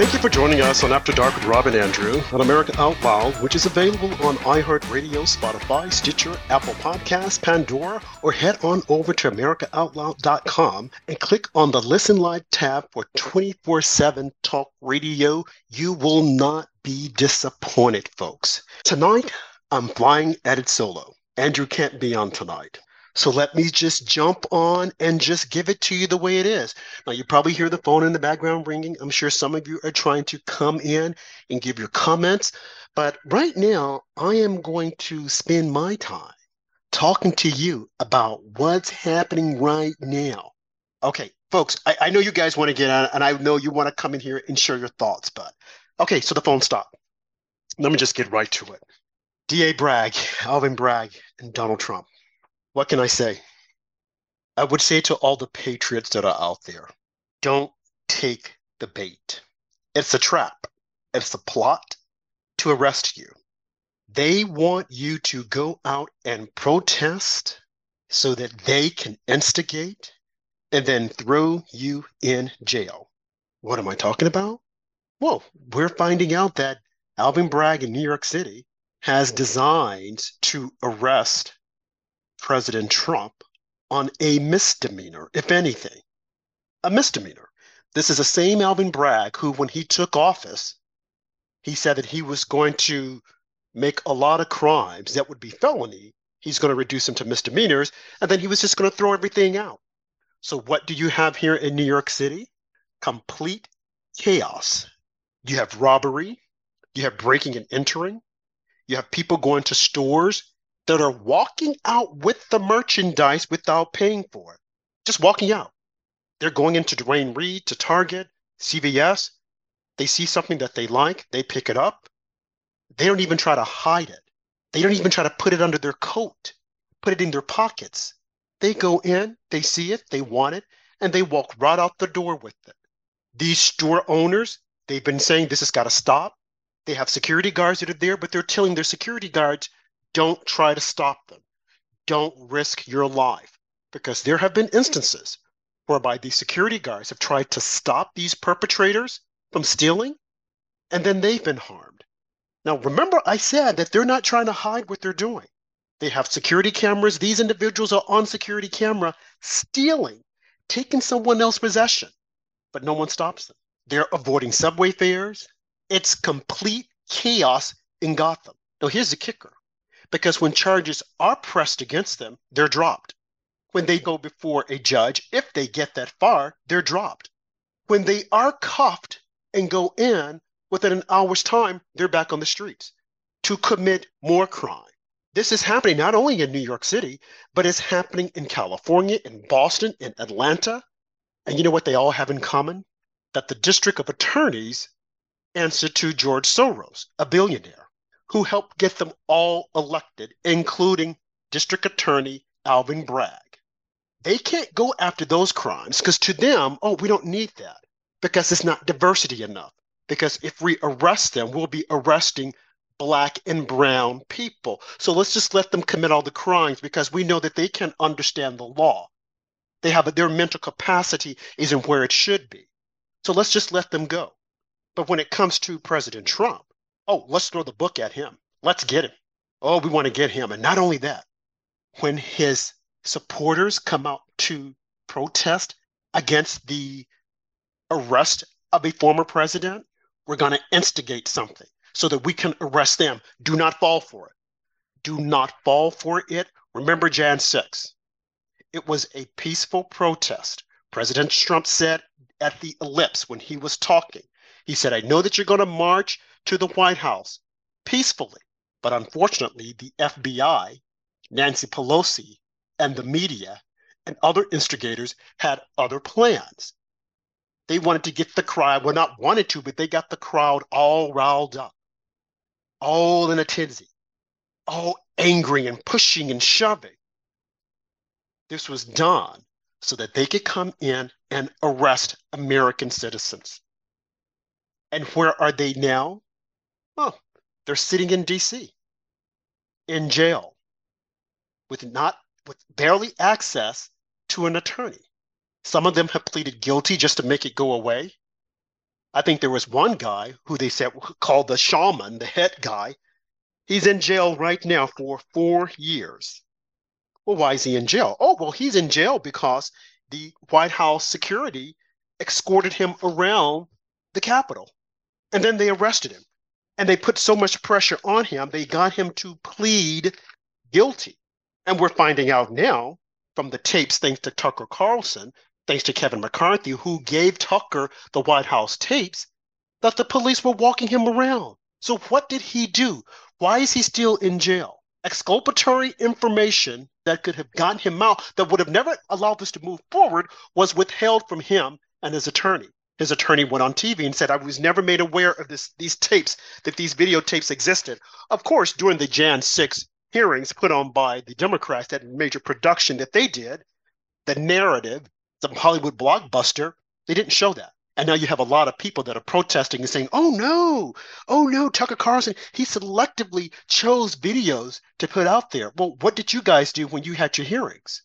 Thank you for joining us on After Dark with Rob and Andrew on America Out Loud, which is available on iHeartRadio, Spotify, Stitcher, Apple Podcasts, Pandora, or head on over to AmericaOutloud.com and click on the Listen Live tab for 24 7 talk radio. You will not be disappointed, folks. Tonight, I'm flying at it solo. Andrew can't be on tonight. So let me just jump on and just give it to you the way it is. Now, you probably hear the phone in the background ringing. I'm sure some of you are trying to come in and give your comments. But right now, I am going to spend my time talking to you about what's happening right now. Okay, folks, I, I know you guys want to get on, and I know you want to come in here and share your thoughts. But okay, so the phone stopped. Let me just get right to it. D.A. Bragg, Alvin Bragg, and Donald Trump what can I say? I would say to all the patriots that are out there don't take the bait. It's a trap, it's a plot to arrest you. They want you to go out and protest so that they can instigate and then throw you in jail. What am I talking about? Well, we're finding out that Alvin Bragg in New York City has designs to arrest President Trump on a misdemeanor, if anything. A misdemeanor. This is the same Alvin Bragg who, when he took office, he said that he was going to make a lot of crimes that would be felony. He's going to reduce them to misdemeanors, and then he was just going to throw everything out. So, what do you have here in New York City? Complete chaos. You have robbery, you have breaking and entering, you have people going to stores that are walking out with the merchandise without paying for it. Just walking out. They're going into Duane Reade to Target, CVS. They see something that they like, they pick it up. They don't even try to hide it. They don't even try to put it under their coat, put it in their pockets. They go in, they see it, they want it, and they walk right out the door with it. These store owners, they've been saying this has got to stop. They have security guards that are there, but they're telling their security guards, don't try to stop them. Don't risk your life because there have been instances whereby the security guards have tried to stop these perpetrators from stealing and then they've been harmed. Now, remember, I said that they're not trying to hide what they're doing. They have security cameras. These individuals are on security camera stealing, taking someone else's possession, but no one stops them. They're avoiding subway fares. It's complete chaos in Gotham. Now, here's the kicker because when charges are pressed against them, they're dropped. When they go before a judge, if they get that far, they're dropped. When they are cuffed and go in within an hour's time, they're back on the streets to commit more crime. This is happening not only in New York City, but it's happening in California, in Boston, in Atlanta. And you know what they all have in common? That the district of attorneys answer to George Soros, a billionaire who helped get them all elected, including District Attorney Alvin Bragg. They can't go after those crimes because to them, oh, we don't need that because it's not diversity enough. Because if we arrest them, we'll be arresting black and brown people. So let's just let them commit all the crimes because we know that they can understand the law. They have their mental capacity isn't where it should be. So let's just let them go. But when it comes to President Trump, oh, let's throw the book at him. Let's get him. Oh, we want to get him. And not only that, when his supporters come out to protest against the arrest of a former president, we're going to instigate something so that we can arrest them. Do not fall for it. Do not fall for it. Remember Jan 6. It was a peaceful protest. President Trump said at the ellipse when he was talking, he said, I know that you're going to march to the White House peacefully. But unfortunately, the FBI, Nancy Pelosi, and the media and other instigators had other plans. They wanted to get the crowd, well, not wanted to, but they got the crowd all riled up, all in a tizzy, all angry and pushing and shoving. This was done so that they could come in and arrest American citizens. And where are they now? Oh, they're sitting in DC in jail with not with barely access to an attorney. Some of them have pleaded guilty just to make it go away. I think there was one guy who they said called the shaman, the head guy. He's in jail right now for four years. Well, why is he in jail? Oh, well, he's in jail because the White House security escorted him around the Capitol. And then they arrested him. And they put so much pressure on him, they got him to plead guilty. And we're finding out now from the tapes, thanks to Tucker Carlson, thanks to Kevin McCarthy, who gave Tucker the White House tapes, that the police were walking him around. So what did he do? Why is he still in jail? Exculpatory information that could have gotten him out, that would have never allowed this to move forward, was withheld from him and his attorney. His attorney went on TV and said, I was never made aware of this, these tapes, that these videotapes existed. Of course, during the Jan 6 hearings put on by the Democrats, that major production that they did, the narrative, some Hollywood blockbuster, they didn't show that. And now you have a lot of people that are protesting and saying, oh no, oh no, Tucker Carlson, he selectively chose videos to put out there. Well, what did you guys do when you had your hearings?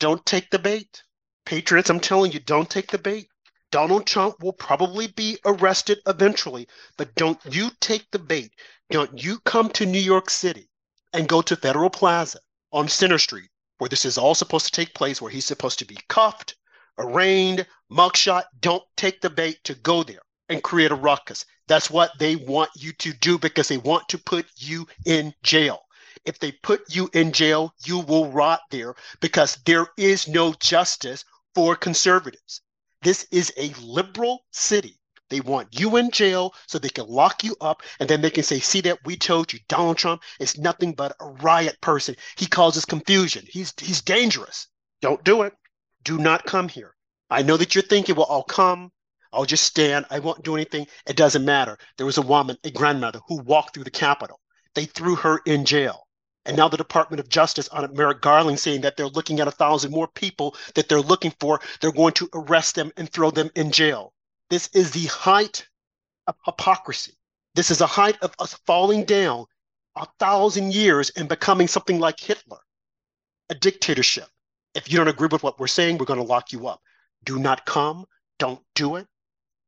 Don't take the bait. Patriots, I'm telling you, don't take the bait. Donald Trump will probably be arrested eventually, but don't you take the bait. Don't you come to New York City and go to Federal Plaza on Center Street, where this is all supposed to take place, where he's supposed to be cuffed, arraigned, mugshot. Don't take the bait to go there and create a ruckus. That's what they want you to do because they want to put you in jail. If they put you in jail, you will rot there because there is no justice for conservatives. This is a liberal city. They want you in jail so they can lock you up and then they can say, see that we told you Donald Trump is nothing but a riot person. He causes confusion. He's he's dangerous. Don't do it. Do not come here. I know that you're thinking, well, I'll come. I'll just stand. I won't do anything. It doesn't matter. There was a woman, a grandmother, who walked through the Capitol. They threw her in jail. And now the Department of Justice on Merrick Garland saying that they're looking at a thousand more people that they're looking for. They're going to arrest them and throw them in jail. This is the height of hypocrisy. This is a height of us falling down a thousand years and becoming something like Hitler, a dictatorship. If you don't agree with what we're saying, we're going to lock you up. Do not come. Don't do it.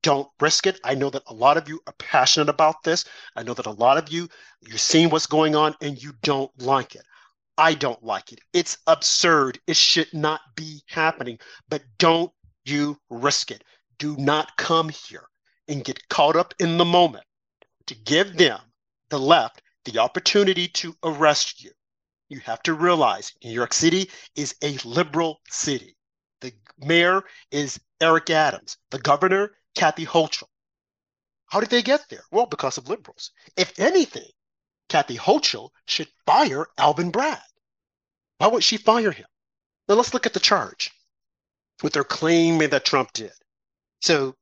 Don't risk it. I know that a lot of you are passionate about this. I know that a lot of you, you're seeing what's going on and you don't like it. I don't like it. It's absurd. It should not be happening, but don't you risk it. Do not come here and get caught up in the moment to give them, the left, the opportunity to arrest you you have to realize New York City is a liberal city. The mayor is Eric Adams, the governor, Kathy Hochul. How did they get there? Well, because of liberals. If anything, Kathy Hochul should fire Alvin Bragg. Why would she fire him? Now let's look at the charge, what they're claiming that Trump did. So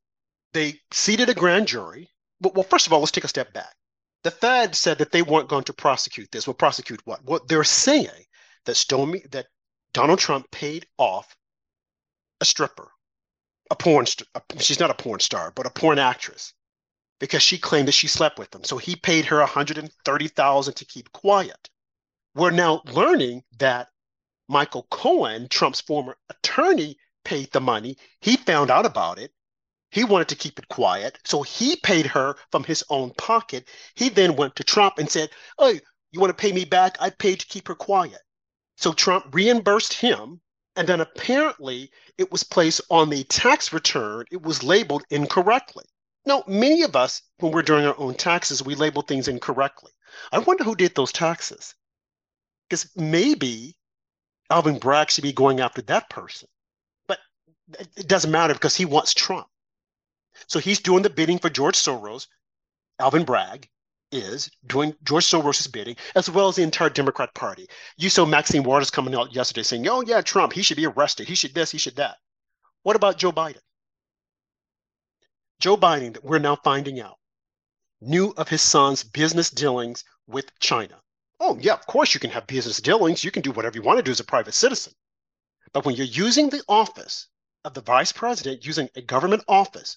they seated a grand jury. But, well, first of all, let's take a step back the Fed said that they weren't going to prosecute this. Well, prosecute what? What they're saying that Stormy that Donald Trump paid off a stripper, a porn. A, she's not a porn star, but a porn actress, because she claimed that she slept with him. So he paid her 130,000 to keep quiet. We're now learning that Michael Cohen, Trump's former attorney, paid the money. He found out about it he wanted to keep it quiet, so he paid her from his own pocket. He then went to Trump and said, "Hey, you want to pay me back? I paid to keep her quiet." So Trump reimbursed him, and then apparently it was placed on the tax return. It was labeled incorrectly. Now, many of us, when we're doing our own taxes, we label things incorrectly. I wonder who did those taxes. Because maybe Alvin Bragg should be going after that person. But it doesn't matter because he wants Trump. So he's doing the bidding for George Soros. Alvin Bragg is doing George Soros' bidding, as well as the entire Democrat Party. You saw Maxine Waters coming out yesterday saying, oh, yeah, Trump, he should be arrested. He should this, he should that. What about Joe Biden? Joe Biden, that we're now finding out, knew of his son's business dealings with China. Oh, yeah, of course you can have business dealings. You can do whatever you want to do as a private citizen. But when you're using the office of the vice president, using a government office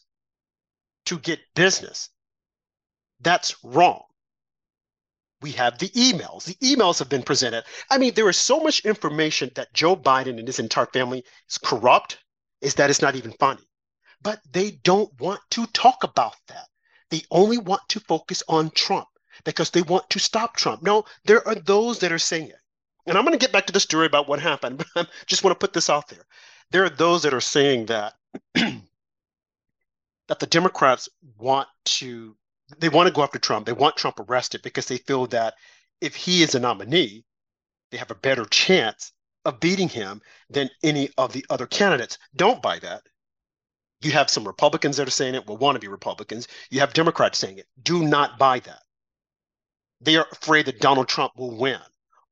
to get business. That's wrong. We have the emails. The emails have been presented. I mean, there is so much information that Joe Biden and his entire family is corrupt, is that it's not even funny. but they don't want to talk about that. They only want to focus on Trump because they want to stop Trump. No, there are those that are saying it. And I'm going to get back to the story about what happened, but I just want to put this out there. There are those that are saying that that the Democrats want to they want to go after Trump. They want Trump arrested because they feel that if he is a nominee, they have a better chance of beating him than any of the other candidates. Don't buy that. You have some Republicans that are saying it, will want to be Republicans. You have Democrats saying it. Do not buy that. They are afraid that Donald Trump will win.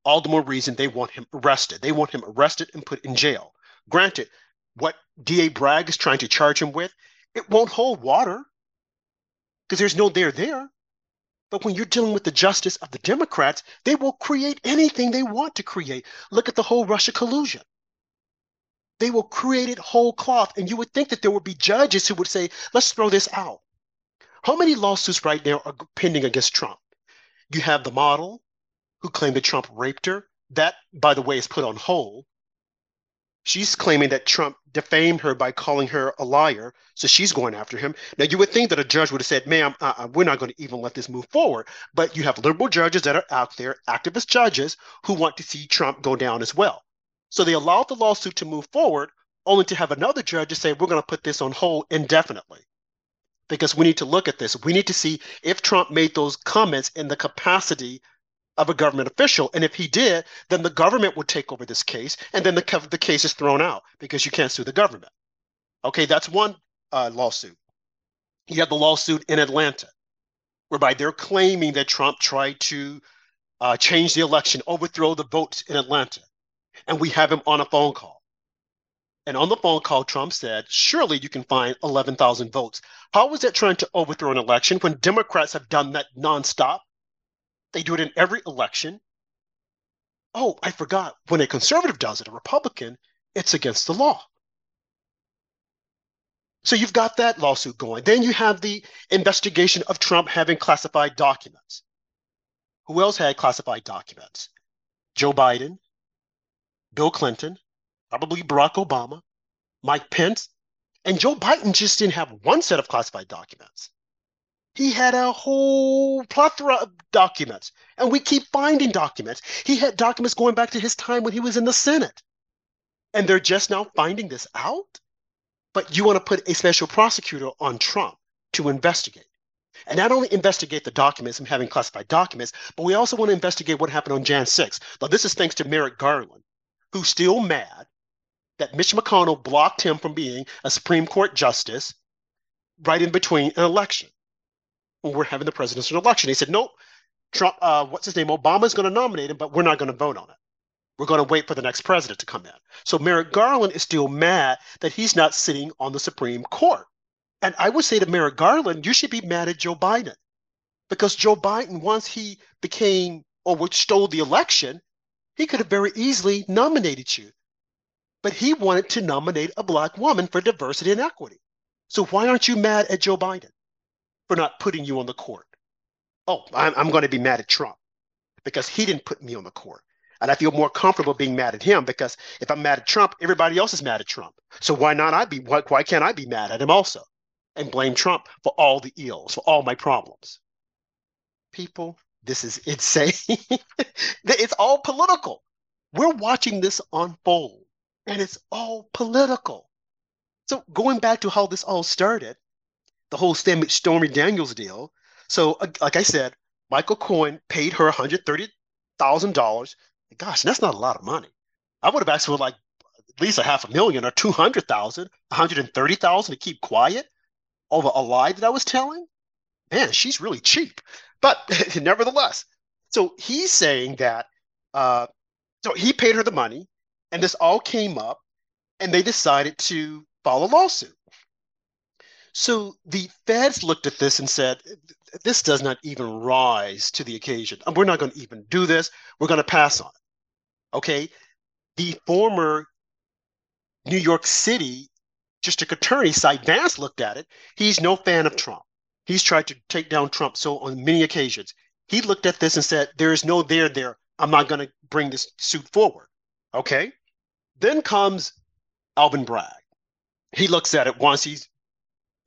All the more reason they want him arrested. They want him arrested and put in jail. Granted, what DA Bragg is trying to charge him with, it won't hold water because there's no there there. But when you're dealing with the justice of the Democrats, they will create anything they want to create. Look at the whole Russia collusion. They will create it whole cloth. And you would think that there would be judges who would say, let's throw this out. How many lawsuits right now are pending against Trump? You have the model who claimed that Trump raped her. That, by the way, is put on hold. She's claiming that Trump defamed her by calling her a liar, so she's going after him. Now, you would think that a judge would have said, ma'am, uh-uh, we're not going to even let this move forward. But you have liberal judges that are out there, activist judges, who want to see Trump go down as well. So they allowed the lawsuit to move forward, only to have another judge say, we're going to put this on hold indefinitely. Because we need to look at this. We need to see if Trump made those comments in the capacity of a government official. And if he did, then the government would take over this case, and then the, the case is thrown out because you can't sue the government. Okay, that's one uh, lawsuit. You have the lawsuit in Atlanta, whereby they're claiming that Trump tried to uh, change the election, overthrow the votes in Atlanta. And we have him on a phone call. And on the phone call, Trump said, surely you can find 11,000 votes. How is that trying to overthrow an election when Democrats have done that nonstop? They do it in every election. Oh, I forgot. When a conservative does it, a Republican, it's against the law. So you've got that lawsuit going. Then you have the investigation of Trump having classified documents. Who else had classified documents? Joe Biden, Bill Clinton, probably Barack Obama, Mike Pence, and Joe Biden just didn't have one set of classified documents. He had a whole plethora of documents, and we keep finding documents. He had documents going back to his time when he was in the Senate. And they're just now finding this out? But you want to put a special prosecutor on Trump to investigate. And not only investigate the documents and having classified documents, but we also want to investigate what happened on Jan 6. Now, this is thanks to Merrick Garland, who's still mad that Mitch McConnell blocked him from being a Supreme Court justice right in between an election we're having the presidential election. He said, nope, Trump, uh, what's his name? Obama's going to nominate him, but we're not going to vote on it. We're going to wait for the next president to come in. So Merrick Garland is still mad that he's not sitting on the Supreme Court. And I would say to Merrick Garland, you should be mad at Joe Biden because Joe Biden, once he became or stole the election, he could have very easily nominated you. But he wanted to nominate a black woman for diversity and equity. So why aren't you mad at Joe Biden? For not putting you on the court. Oh, I'm, I'm going to be mad at Trump because he didn't put me on the court. And I feel more comfortable being mad at him because if I'm mad at Trump, everybody else is mad at Trump. So why not I be why, why can't I be mad at him also and blame Trump for all the ills, for all my problems? People, this is insane. it's all political. We're watching this unfold and it's all political. So going back to how this all started, the whole Stormy Daniels deal. So, uh, like I said, Michael Cohen paid her $130,000. Gosh, that's not a lot of money. I would have asked for like at least a half a million or 200,000, 130,000 to keep quiet over a lie that I was telling. Man, she's really cheap. But nevertheless, so he's saying that, uh, so he paid her the money and this all came up and they decided to file a lawsuit. So the feds looked at this and said, this does not even rise to the occasion. Um, we're not going to even do this. We're going to pass on it. Okay. The former New York City district attorney, Cy Vance, looked at it. He's no fan of Trump. He's tried to take down Trump so on many occasions. He looked at this and said, there is no there there. I'm not going to bring this suit forward. Okay. Then comes Alvin Bragg. He looks at it once he's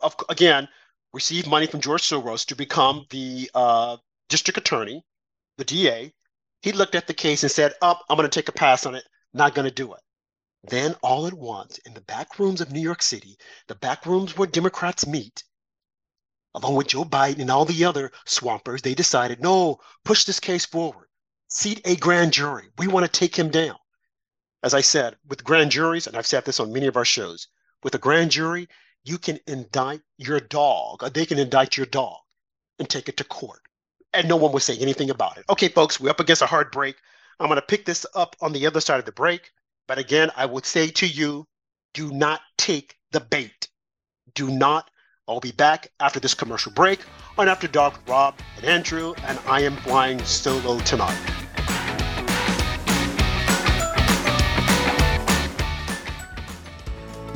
of, again, received money from George Soros to become the uh, district attorney, the DA. He looked at the case and said, Up, oh, I'm going to take a pass on it. Not going to do it. Then, all at once, in the back rooms of New York City, the back rooms where Democrats meet, along with Joe Biden and all the other swampers, they decided, no, push this case forward. Seat a grand jury. We want to take him down. As I said, with grand juries, and I've said this on many of our shows, with a grand jury, you can indict your dog, or they can indict your dog and take it to court. And no one will say anything about it. Okay, folks, we're up against a hard break. I'm going to pick this up on the other side of the break. But again, I would say to you, do not take the bait. Do not. I'll be back after this commercial break on After Dark Rob and Andrew, and I am flying solo tonight.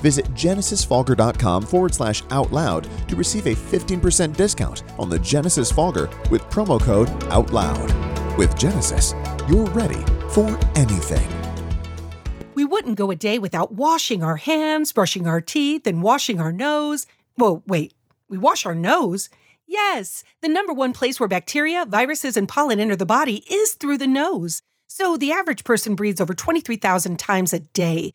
Visit genesisfogger.com forward slash out loud to receive a 15% discount on the Genesis Fogger with promo code OUTLOUD. With Genesis, you're ready for anything. We wouldn't go a day without washing our hands, brushing our teeth, and washing our nose. Well, wait, we wash our nose? Yes, the number one place where bacteria, viruses, and pollen enter the body is through the nose. So the average person breathes over 23,000 times a day.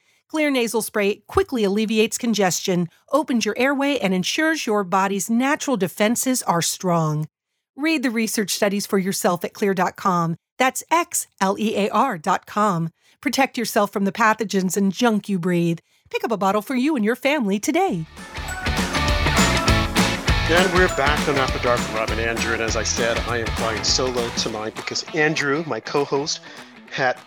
Xlear nasal spray quickly alleviates congestion, opens your airway, and ensures your body's natural defenses are strong. Read the research studies for yourself at xlear.com. That's X L E A R.com. Protect yourself from the pathogens and junk you breathe. Pick up a bottle for you and your family today. And we're back on After Dark with Rob and Andrew. And as I said, I am flying solo tonight because Andrew, my co host, had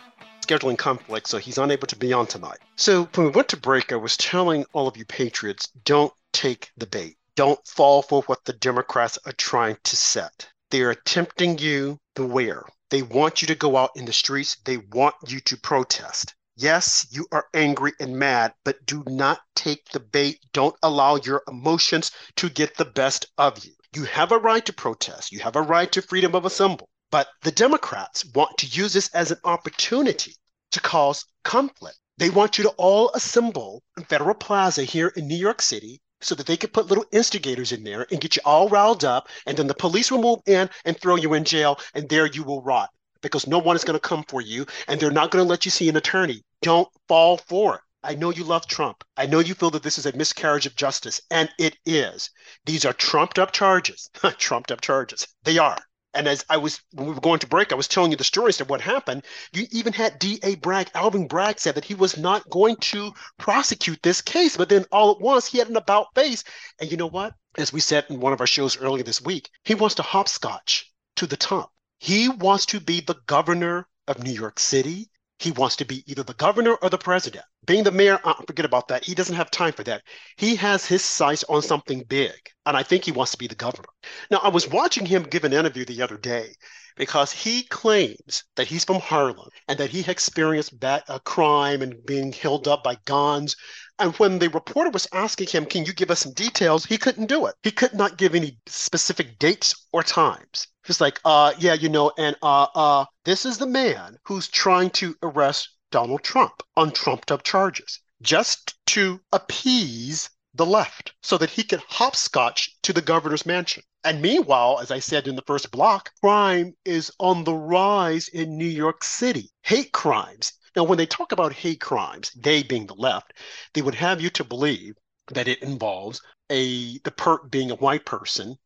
scheduling conflict, so he's unable to be on tonight. So when we went to break, I was telling all of you patriots don't take the bait. Don't fall for what the Democrats are trying to set. They are tempting you beware. They want you to go out in the streets. They want you to protest. Yes, you are angry and mad, but do not take the bait. Don't allow your emotions to get the best of you. You have a right to protest. You have a right to freedom of assembly. But the Democrats want to use this as an opportunity to cause conflict. They want you to all assemble in Federal Plaza here in New York City so that they could put little instigators in there and get you all riled up. And then the police will move in and throw you in jail, and there you will rot because no one is going to come for you and they're not going to let you see an attorney. Don't fall for it. I know you love Trump. I know you feel that this is a miscarriage of justice, and it is. These are trumped up charges. trumped up charges. They are. And as I was, when we were going to break, I was telling you the stories of what happened. You even had D.A. Bragg, Alvin Bragg said that he was not going to prosecute this case. But then all at once, he had an about face. And you know what? As we said in one of our shows earlier this week, he wants to hopscotch to the top. He wants to be the governor of New York City. He wants to be either the governor or the president. Being the mayor, uh, forget about that. He doesn't have time for that. He has his sights on something big, and I think he wants to be the governor. Now, I was watching him give an interview the other day because he claims that he's from Harlem and that he experienced bad, uh, crime and being held up by guns. And when the reporter was asking him, Can you give us some details? He couldn't do it. He could not give any specific dates or times. He's like, uh, yeah, you know, and uh, uh, this is the man who's trying to arrest Donald Trump on trumped up charges just to appease the left so that he can hopscotch to the governor's mansion. And meanwhile, as I said in the first block, crime is on the rise in New York City. Hate crimes. Now, when they talk about hate crimes, they being the left, they would have you to believe that it involves a the perp being a white person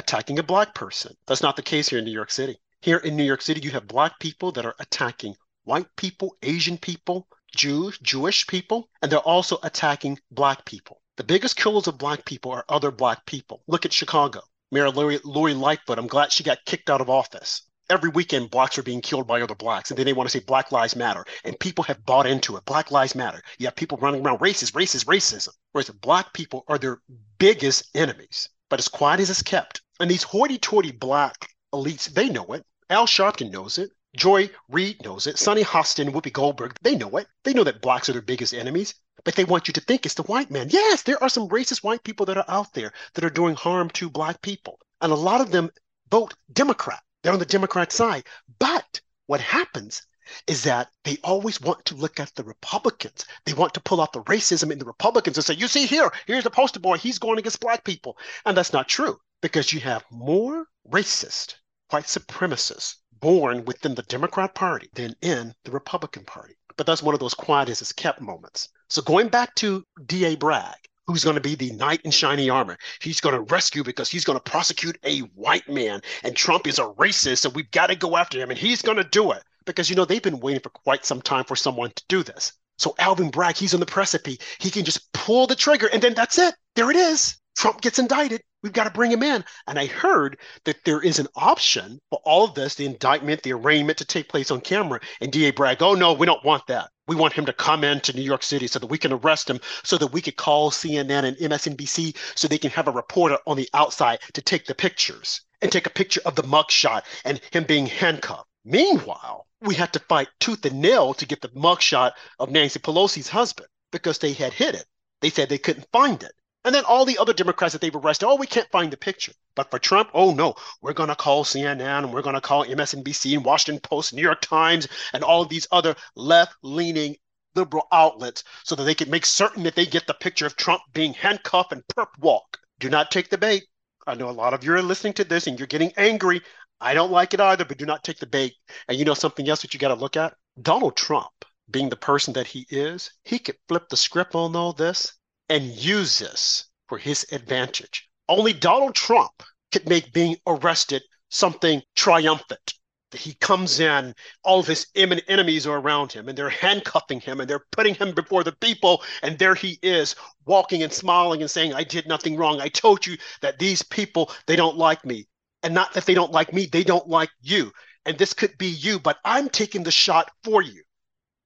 attacking a black person. That's not the case here in New York City. Here in New York City, you have black people that are attacking white people, Asian people, Jews, Jewish people, and they're also attacking black people. The biggest killers of black people are other black people. Look at Chicago. Mayor Lori, Lori Lightfoot, I'm glad she got kicked out of office. Every weekend, blacks are being killed by other blacks, and then they want to say Black Lives Matter, and people have bought into it. Black Lives Matter. You have people running around racist, racist, racism. Whereas black people are their biggest enemies. But as quiet as it's kept, and these hoity-toity black elites, they know it. Al Sharpton knows it. Joy Reid knows it. Sunny Hostin, Whoopi Goldberg, they know it. They know that blacks are their biggest enemies, but they want you to think it's the white man. Yes, there are some racist white people that are out there that are doing harm to black people. And a lot of them vote Democrat. They're on the Democrat side. But what happens is that they always want to look at the Republicans. They want to pull out the racism in the Republicans and say, you see here, here's the poster boy, he's going against black people. And that's not true because you have more racist, white supremacists born within the Democrat Party than in the Republican Party. But that's one of those quiet as it's kept moments. So going back to D.A. Bragg, who's going to be the knight in shiny armor. He's going to rescue because he's going to prosecute a white man. And Trump is a racist, so we've got to go after him. And he's going to do it because, you know, they've been waiting for quite some time for someone to do this. So Alvin Bragg, he's on the precipice. He can just pull the trigger, and then that's it. There it is. Trump gets indicted. We've got to bring him in. And I heard that there is an option for all of this, the indictment, the arraignment to take place on camera. And DA Bragg, oh no, we don't want that. We want him to come into New York City so that we can arrest him, so that we could call CNN and MSNBC so they can have a reporter on the outside to take the pictures and take a picture of the mugshot and him being handcuffed. Meanwhile, we had to fight tooth and nail to get the mugshot of Nancy Pelosi's husband because they had hid it. They said they couldn't find it. And then all the other Democrats that they've arrested, oh, we can't find the picture. But for Trump, oh no, we're going to call CNN and we're going to call MSNBC and Washington Post, New York Times, and all of these other left leaning liberal outlets so that they can make certain that they get the picture of Trump being handcuffed and perp walk. Do not take the bait. I know a lot of you are listening to this and you're getting angry. I don't like it either, but do not take the bait. And you know something else that you got to look at? Donald Trump, being the person that he is, he could flip the script on all this and use this for his advantage. Only Donald Trump could make being arrested something triumphant. He comes in, all of his imminent enemies are around him, and they're handcuffing him, and they're putting him before the people, and there he is, walking and smiling and saying, I did nothing wrong. I told you that these people, they don't like me. And not that they don't like me, they don't like you. And this could be you, but I'm taking the shot for you.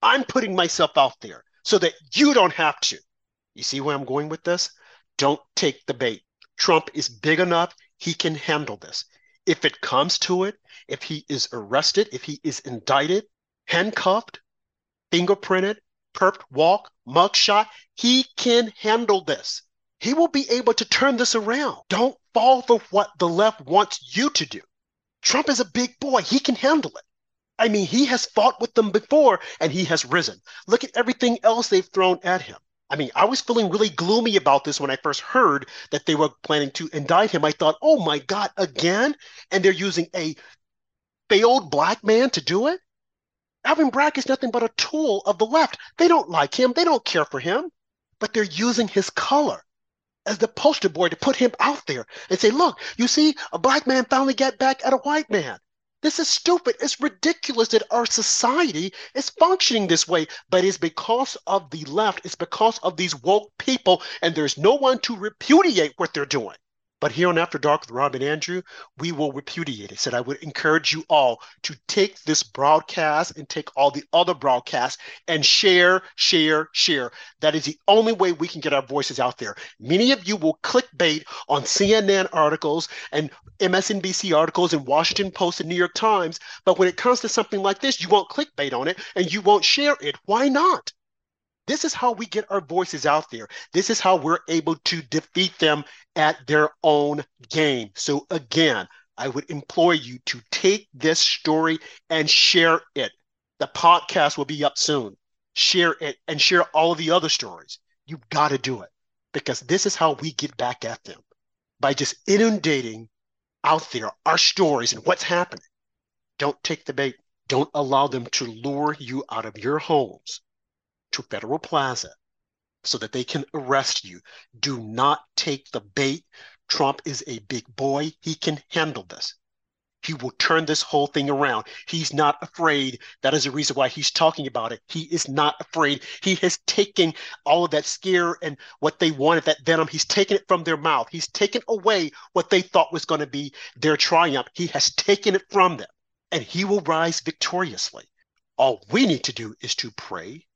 I'm putting myself out there so that you don't have to. You see where I'm going with this? Don't take the bait. Trump is big enough, he can handle this. If it comes to it, if he is arrested, if he is indicted, handcuffed, fingerprinted, perped walk, mugshot, he can handle this. He will be able to turn this around. Don't fall for what the left wants you to do. Trump is a big boy. He can handle it. I mean, he has fought with them before and he has risen. Look at everything else they've thrown at him. I mean, I was feeling really gloomy about this when I first heard that they were planning to indict him. I thought, oh my God, again? And they're using a failed black man to do it? Alvin Bragg is nothing but a tool of the left. They don't like him, they don't care for him, but they're using his color as the poster boy to put him out there and say, look, you see, a black man finally got back at a white man. This is stupid. It's ridiculous that our society is functioning this way, but it's because of the left. It's because of these woke people, and there's no one to repudiate what they're doing. But here on After Dark with Rob and Andrew, we will repudiate it. Said I would encourage you all to take this broadcast and take all the other broadcasts and share, share, share. That is the only way we can get our voices out there. Many of you will clickbait on CNN articles and MSNBC articles and Washington Post and New York Times, but when it comes to something like this, you won't clickbait on it and you won't share it. Why not? This is how we get our voices out there. This is how we're able to defeat them at their own game. So, again, I would implore you to take this story and share it. The podcast will be up soon. Share it and share all of the other stories. You've got to do it because this is how we get back at them by just inundating out there our stories and what's happening. Don't take the bait. Don't allow them to lure you out of your homes to Federal Plaza so that they can arrest you. Do not take the bait. Trump is a big boy. He can handle this. He will turn this whole thing around. He's not afraid. That is the reason why he's talking about it. He is not afraid. He has taken all of that scare and what they wanted, that venom, he's taken it from their mouth. He's taken away what they thought was going to be their triumph. He has taken it from them, and he will rise victoriously. All we need to do is to pray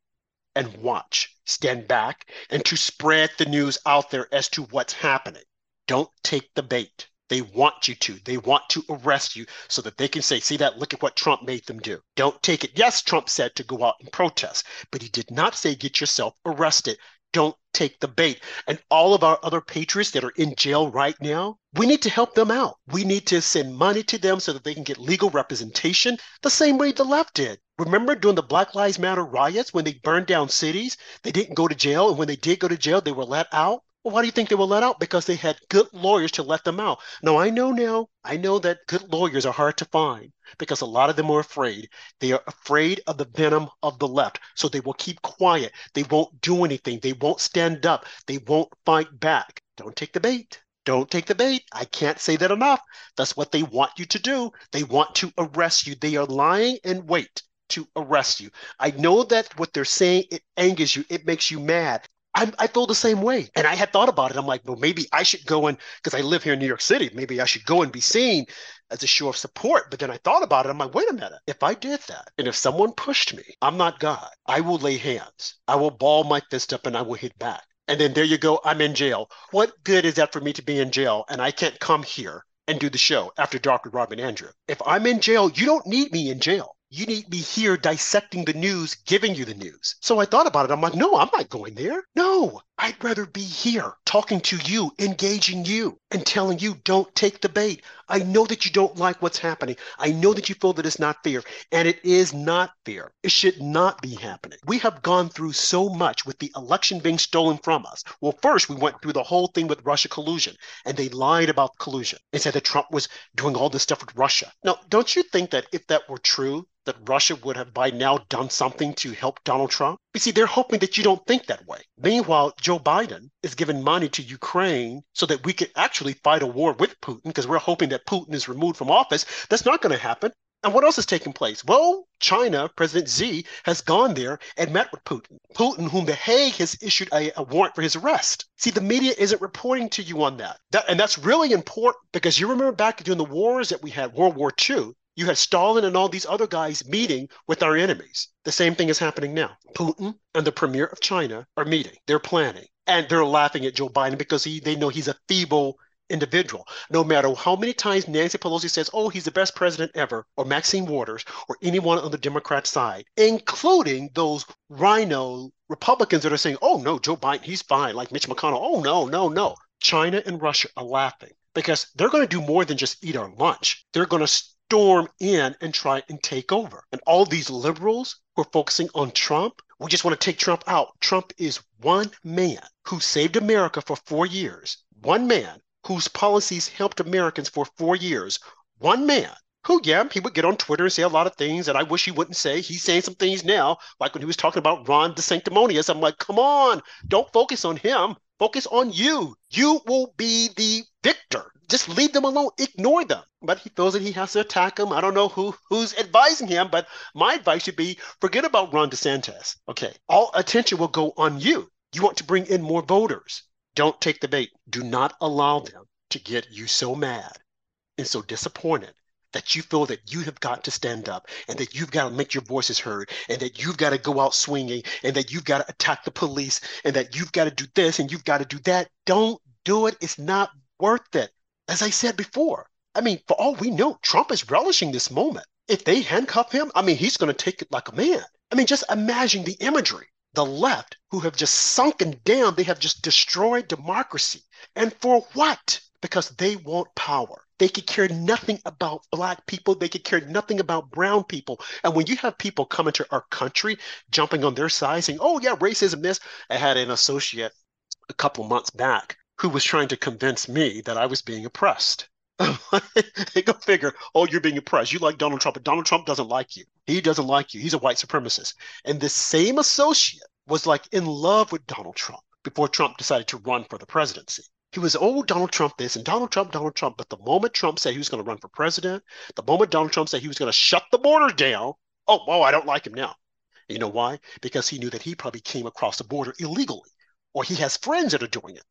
and watch, stand back, and to spread the news out there as to what's happening. Don't take the bait. They want you to. They want to arrest you so that they can say, see that, look at what Trump made them do. Don't take it. Yes, Trump said to go out and protest, but he did not say get yourself arrested. Don't take the bait. And all of our other patriots that are in jail right now, we need to help them out. We need to send money to them so that they can get legal representation the same way the left did. Remember during the Black Lives Matter riots when they burned down cities? They didn't go to jail. And when they did go to jail, they were let out. Why do you think they were let out? Because they had good lawyers to let them out. Now, I know now, I know that good lawyers are hard to find because a lot of them are afraid. They are afraid of the venom of the left. So they will keep quiet. They won't do anything. They won't stand up. They won't fight back. Don't take the bait. Don't take the bait. I can't say that enough. That's what they want you to do. They want to arrest you. They are lying in wait to arrest you. I know that what they're saying, it angers you, it makes you mad. I, I feel the same way. And I had thought about it. I'm like, well, maybe I should go and, because I live here in New York City, maybe I should go and be seen as a show of support. But then I thought about it. I'm like, wait a minute. If I did that, and if someone pushed me, I'm not God. I will lay hands. I will ball my fist up and I will hit back. And then there you go. I'm in jail. What good is that for me to be in jail and I can't come here and do the show after dark with Rob Andrew? If I'm in jail, you don't need me in jail you need me here dissecting the news, giving you the news. So I thought about it. I'm like, no, I'm not going there. No, I'd rather be here talking to you, engaging you, and telling you don't take the bait. I know that you don't like what's happening. I know that you feel that it's not fair, and it is not fair. It should not be happening. We have gone through so much with the election being stolen from us. Well, first, we went through the whole thing with Russia collusion, and they lied about collusion and said that Trump was doing all this stuff with Russia. Now, don't you think that if that were true, that Russia would have by now done something to help Donald Trump? You see, they're hoping that you don't think that way. Meanwhile, Joe Biden is giving money to Ukraine so that we could actually fight a war with Putin because we're hoping that Putin is removed from office. That's not going to happen. And what else is taking place? Well, China, President Xi, has gone there and met with Putin. Putin, whom The Hague has issued a, a, warrant for his arrest. See, the media isn't reporting to you on that. that. And that's really important because you remember back during the wars that we had, World War II, you had Stalin and all these other guys meeting with our enemies. The same thing is happening now. Putin and the premier of China are meeting. They're planning. And they're laughing at Joe Biden because he, they know he's a feeble individual. No matter how many times Nancy Pelosi says, oh, he's the best president ever, or Maxine Waters, or anyone on the Democrat side, including those RINO Republicans that are saying, oh, no, Joe Biden, he's fine, like Mitch McConnell. Oh, no, no, no. China and Russia are laughing because they're going to do more than just eat our lunch. They're going to storm in and try and take over. And all these liberals who are focusing on Trump, we just want to take Trump out. Trump is one man who saved America for four years, one man whose policies helped Americans for four years, one man who, yeah, he would get on Twitter and say a lot of things that I wish he wouldn't say. He's saying some things now, like when he was talking about Ron DeSanctimonious. I'm like, come on, don't focus on him. Focus on you. You will be the victor just leave them alone, ignore them. But he feels that he has to attack them. I don't know who who's advising him, but my advice should be forget about Ron DeSantis. Okay, all attention will go on you. You want to bring in more voters. Don't take the bait. Do not allow them to get you so mad and so disappointed that you feel that you have got to stand up and that you've got to make your voices heard and that you've got to go out swinging and that you've got to attack the police and that you've got to do this and you've got to do that. Don't do it. It's not worth it. As I said before, I mean, for all we know, Trump is relishing this moment. If they handcuff him, I mean, he's going to take it like a man. I mean, just imagine the imagery. The left, who have just sunken down, they have just destroyed democracy. And for what? Because they want power. They could care nothing about black people. They could care nothing about brown people. And when you have people come into our country jumping on their side saying, oh, yeah, racism, this, I had an associate a couple months back who was trying to convince me that I was being oppressed. Go figure. Oh, you're being oppressed. You like Donald Trump, but Donald Trump doesn't like you. He doesn't like you. He's a white supremacist. And the same associate was like in love with Donald Trump before Trump decided to run for the presidency. He was, oh, Donald Trump this and Donald Trump, Donald Trump. But the moment Trump said he was going to run for president, the moment Donald Trump said he was going to shut the border down, oh, oh, I don't like him now. You know why? Because he knew that he probably came across the border illegally, or he has friends that are doing it.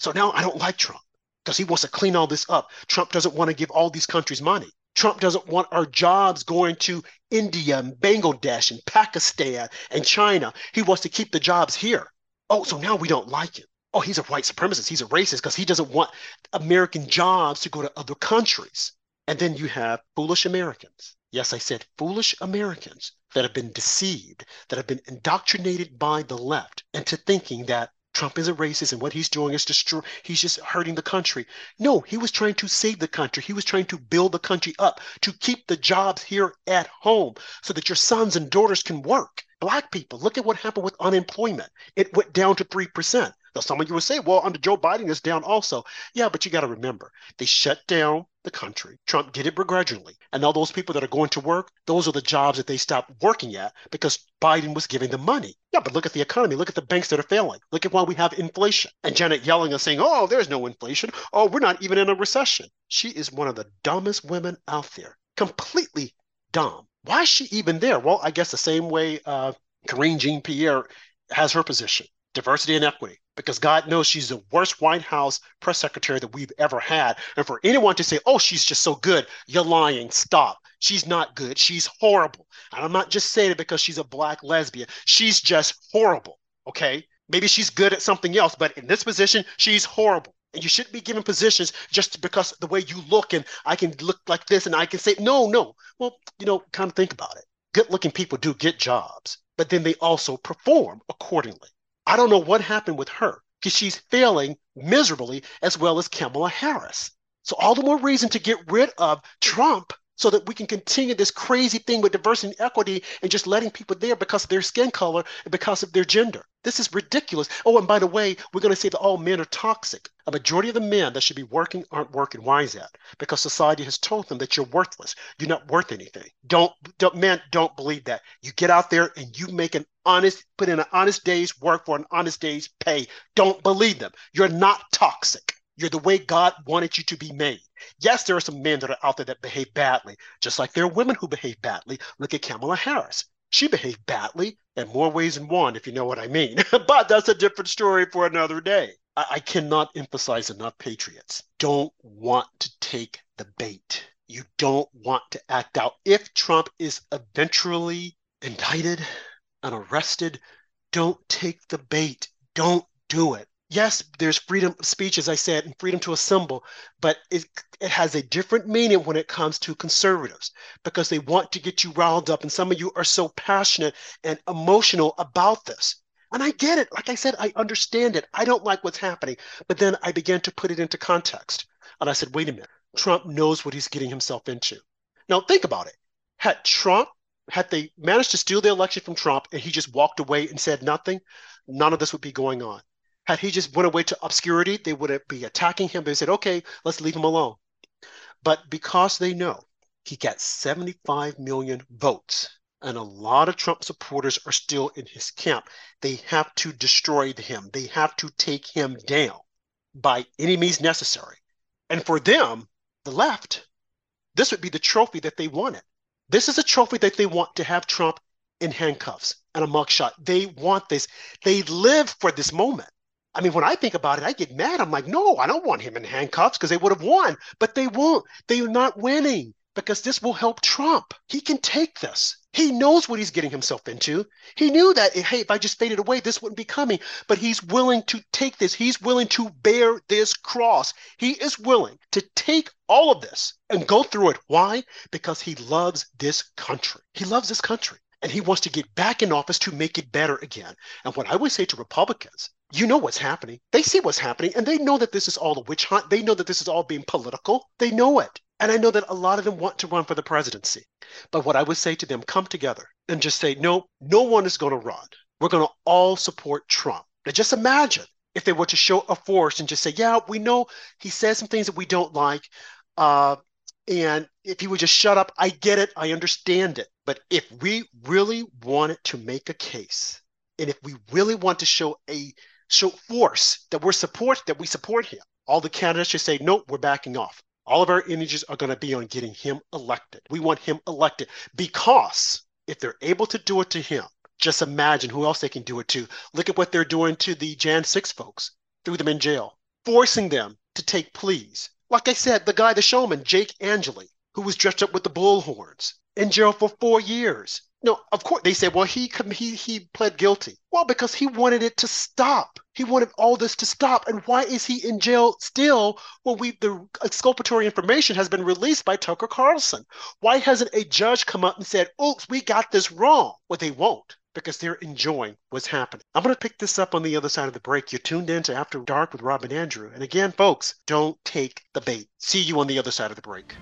So now I don't like Trump because he wants to clean all this up. Trump doesn't want to give all these countries money. Trump doesn't want our jobs going to India and Bangladesh and Pakistan and China. He wants to keep the jobs here. Oh, so now we don't like him. Oh, he's a white supremacist. He's a racist because he doesn't want American jobs to go to other countries. And then you have foolish Americans. Yes, I said foolish Americans that have been deceived, that have been indoctrinated by the left into thinking that Trump is a racist and what he's doing is destroy he's just hurting the country. No, he was trying to save the country. He was trying to build the country up to keep the jobs here at home so that your sons and daughters can work. Black people, look at what happened with unemployment. It went down to 3%. Now, some of you would say, well, under Joe Biden, it's down also. Yeah, but you got to remember, they shut down the country. Trump did it begrudgingly. And all those people that are going to work, those are the jobs that they stopped working at because Biden was giving them money. Yeah, but look at the economy. Look at the banks that are failing. Look at why we have inflation. And Janet Yellen and saying, oh, there's no inflation. Oh, we're not even in a recession. She is one of the dumbest women out there. Completely dumb. Why is she even there? Well, I guess the same way uh, Karine Jean Pierre has her position diversity and equity because God knows she's the worst White House press secretary that we've ever had. And for anyone to say, oh, she's just so good, you're lying. Stop. She's not good. She's horrible. And I'm not just saying it because she's a black lesbian. She's just horrible. Okay. Maybe she's good at something else, but in this position, she's horrible. And you shouldn't be given positions just because the way you look and I can look like this and I can say, no, no. Well, you know, kind of think about it. Good looking people do get jobs, but then they also perform accordingly. I don't know what happened with her because she's failing miserably as well as Kamala Harris. So all the more reason to get rid of Trump so that we can continue this crazy thing with diversity and equity and just letting people there because of their skin color and because of their gender. This is ridiculous. Oh, and by the way, we're going to say that all men are toxic. A majority of the men that should be working aren't working. Why is that? Because society has told them that you're worthless. You're not worth anything. Don't, don't men, don't believe that. You get out there and you make an honest, put in an honest day's work for an honest day's pay. Don't believe them. You're not toxic. You're the way God wanted you to be made. Yes, there are some men that are out there that behave badly, just like there are women who behave badly. Look at Kamala Harris. She behaved badly in more ways than one, if you know what I mean. but that's a different story for another day. I-, I cannot emphasize enough patriots don't want to take the bait. You don't want to act out. If Trump is eventually indicted and arrested, don't take the bait. Don't do it yes, there's freedom of speech, as I said, and freedom to assemble, but it, it has a different meaning when it comes to conservatives because they want to get you riled up. And some of you are so passionate and emotional about this. And I get it. Like I said, I understand it. I don't like what's happening. But then I began to put it into context. And I said, wait a minute. Trump knows what he's getting himself into. Now, think about it. Had Trump, had they managed to steal the election from Trump and he just walked away and said nothing, none of this would be going on. Had he just went away to obscurity, they would be attacking him. They said, okay, let's leave him alone. But because they know he got 75 million votes, and a lot of Trump supporters are still in his camp, they have to destroy him. They have to take him down by any means necessary. And for them, the left, this would be the trophy that they wanted. This is a trophy that they want to have Trump in handcuffs and a mugshot. They want this. They live for this moment. I mean, when I think about it, I get mad. I'm like, no, I don't want him in handcuffs because they would have won, but they won't. They are not winning because this will help Trump. He can take this. He knows what he's getting himself into. He knew that, hey, if I just faded away, this wouldn't be coming. But he's willing to take this. He's willing to bear this cross. He is willing to take all of this and go through it. Why? Because he loves this country. He loves this country. And he wants to get back in office to make it better again. And what I would say to Republicans you know what's happening. They see what's happening and they know that this is all a witch hunt. They know that this is all being political. They know it. And I know that a lot of them want to run for the presidency. But what I would say to them, come together and just say, no, no one is going to run. We're going to all support Trump. Now just imagine if they were to show a force and just say, yeah, we know he says some things that we don't like. Uh, and if he would just shut up, I get it. I understand it. But if we really wanted to make a case, and if we really want to show a show force that we're support that we support him All the candidates should say, nope, we're backing off. All of our energies are going to be on getting him elected. We want him elected because if they're able to do it to him, just imagine who else they can do it to. Look at what they're doing to the Jan 6 folks, threw them in jail, forcing them to take pleas. Like I said, the guy, the showman, Jake Angeli, who was dressed up with the bullhorns, in jail for four years. No, of course they said, well, he he he pled guilty. Well, because he wanted it to stop. He wanted all this to stop. And why is he in jail still when we the exculpatory information has been released by Tucker Carlson? Why hasn't a judge come up and said, "Oops, we got this wrong"? Well, they won't because they're enjoying what's happening. I'm going to pick this up on the other side of the break. You're tuned in to After Dark with Rob and Andrew. And again, folks, don't take the bait. See you on the other side of the break.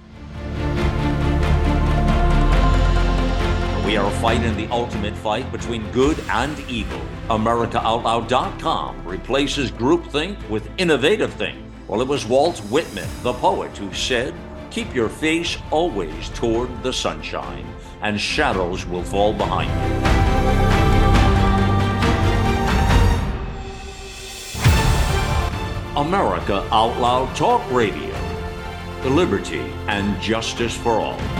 We are fighting the ultimate fight between good and evil. AmericaOutloud.com replaces groupthink with innovative think. Well, it was Walt Whitman, the poet, who said, Keep your face always toward the sunshine, and shadows will fall behind you. America Out Loud Talk Radio. The liberty and justice for all.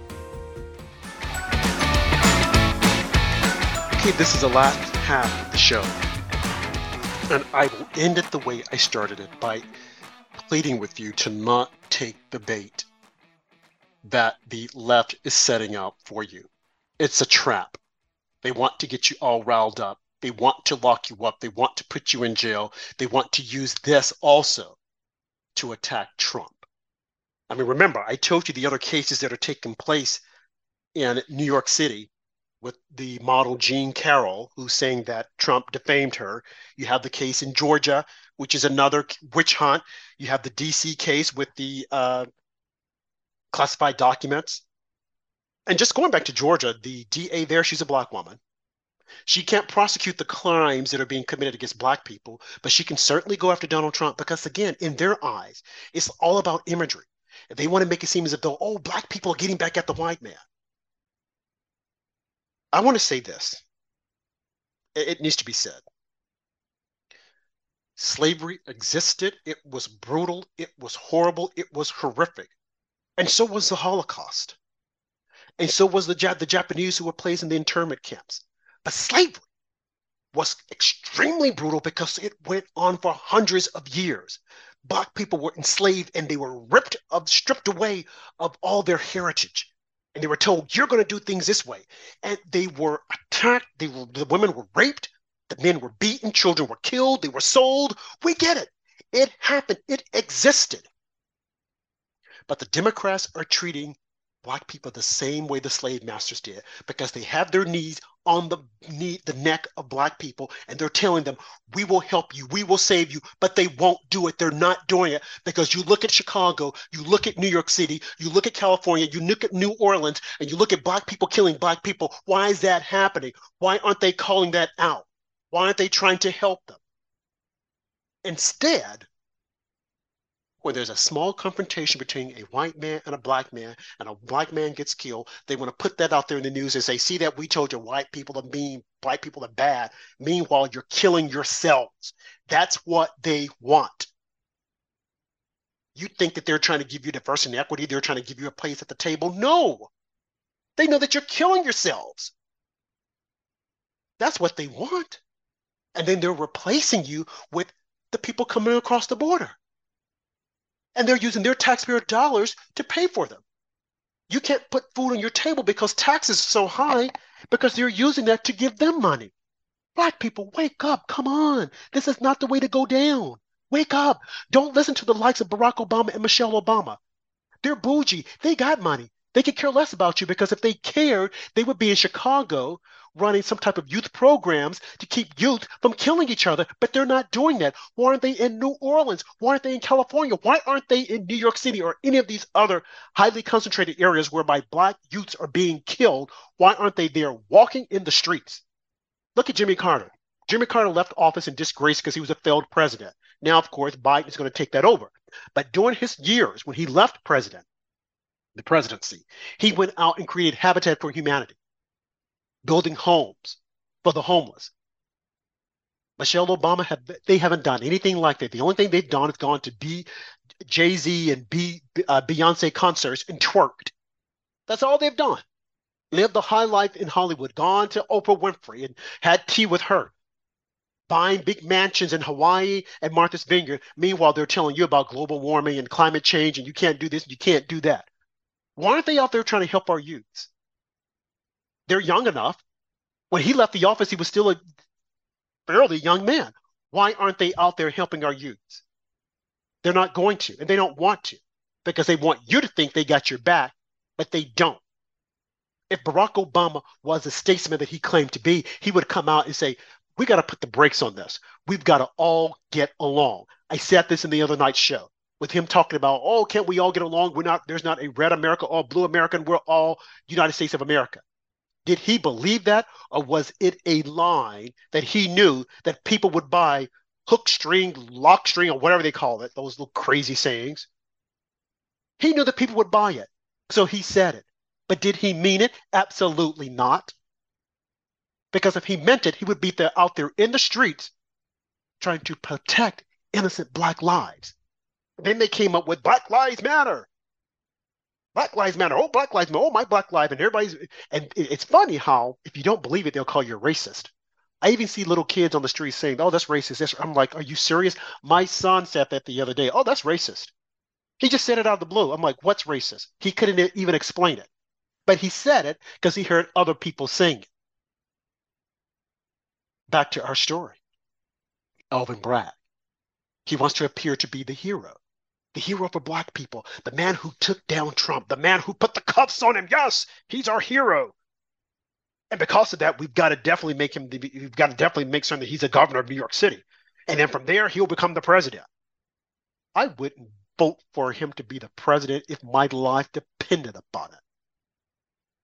Okay, this is the last half of the show. And I will end it the way I started it by pleading with you to not take the bait that the left is setting up for you. It's a trap. They want to get you all riled up. They want to lock you up. They want to put you in jail. They want to use this also to attack Trump. I mean, remember, I told you the other cases that are taking place in New York City with the model Jean Carroll, who's saying that Trump defamed her. You have the case in Georgia, which is another witch hunt. You have the DC case with the uh, classified documents. And just going back to Georgia, the DA there, she's a black woman. She can't prosecute the crimes that are being committed against black people, but she can certainly go after Donald Trump because, again, in their eyes, it's all about imagery. They want to make it seem as if oh, black people are getting back at the white man. I want to say this. It, needs to be said. Slavery existed. It was brutal. It was horrible. It was horrific. And so was the Holocaust. And so was the, the Japanese who were placed in the internment camps. But slavery was extremely brutal because it went on for hundreds of years. Black people were enslaved and they were ripped of, stripped away of all their heritage and they were told you're going to do things this way. And they were attacked. They were the women were raped. The men were beaten. Children were killed. They were sold. We get it. It happened. It existed. But the democrats are treating black people the same way the slave masters did because they have their knees on the knee, the neck of black people and they're telling them we will help you. We will save you. But they won't do it. They're not doing it because you look at chicago you look at new york city you look at california you look at new orleans and you look at black people killing black people. Why is that happening? Why aren't they calling that out? Why aren't they trying to help them? Instead when there's a small confrontation between a white man and a black man and a black man gets killed, they want to put that out there in the news and say, see that we told you white people are mean, black people are bad. Meanwhile, you're killing yourselves. That's what they want. You think that they're trying to give you diversity and equity, they're trying to give you a place at the table. No. They know that you're killing yourselves. That's what they want. And then they're replacing you with the people coming across the border and they're using their taxpayer dollars to pay for them. You can't put food on your table because taxes are so high because they're using that to give them money. Black people, wake up. Come on. This is not the way to go down. Wake up. Don't listen to the likes of Barack Obama and Michelle Obama. They're bougie. They got money. They could care less about you because if they cared, they would be in Chicago running some type of youth programs to keep youth from killing each other, but they're not doing that. Why aren't they in New Orleans? Why aren't they in California? Why aren't they in New York City or any of these other highly concentrated areas whereby black youths are being killed? Why aren't they there walking in the streets? Look at Jimmy Carter. Jimmy Carter left office in disgrace because he was a failed president. Now, of course, Biden is going to take that over. But during his years, when he left president, the presidency, he went out and created Habitat for Humanity building homes for the homeless. Michelle Obama have they haven't done anything like that. The only thing they've done is gone to be Jay Z and B uh, Beyonce concerts and twerked. That's all they've done. Lived the high life in Hollywood. Gone to Oprah Winfrey and had tea with her. Buying big mansions in Hawaii and Martha's Vineyard. Meanwhile, they're telling you about global warming and climate change, and you can't do this, and you can't do that. Why aren't they out there trying to help our youths? They're young enough. When he left the office, he was still a fairly young man. Why aren't they out there helping our youths? They're not going to, and they don't want to, because they want you to think they got your back, but they don't. If Barack Obama was a statesman that he claimed to be, he would come out and say, We got to put the brakes on this. We've got to all get along. I said this in the other night's show with him talking about, oh, can't we all get along? We're not, there's not a red America or blue American. We're all United States of America. Did he believe that, or was it a line that he knew that people would buy hook string, lock string, or whatever they call it, those little crazy sayings? He knew that people would buy it, so he said it. But did he mean it? Absolutely not. Because if he meant it, he would be there out there in the streets trying to protect innocent black lives. then they came up with Black Lives Matter. Black Lives Matter. Oh, Black Lives Matter. Oh, my Black Life. And everybody's, and it's funny how if you don't believe it, they'll call you a racist. I even see little kids on the street saying, "Oh, that's racist." That's, I'm like, "Are you serious?" My son said that the other day. Oh, that's racist. He just said it out of the blue. I'm like, "What's racist?" He couldn't even explain it, but he said it because he heard other people saying it. Back to our story. Alvin Bragg. He wants to appear to be the hero the hero for black people, the man who took down Trump, the man who put the cuffs on him. Yes, he's our hero. And because of that, we've got to definitely make him, we've got to definitely make certain that he's a governor of New York City. And then from there, he'll become the president. I wouldn't vote for him to be the president if my life depended upon it.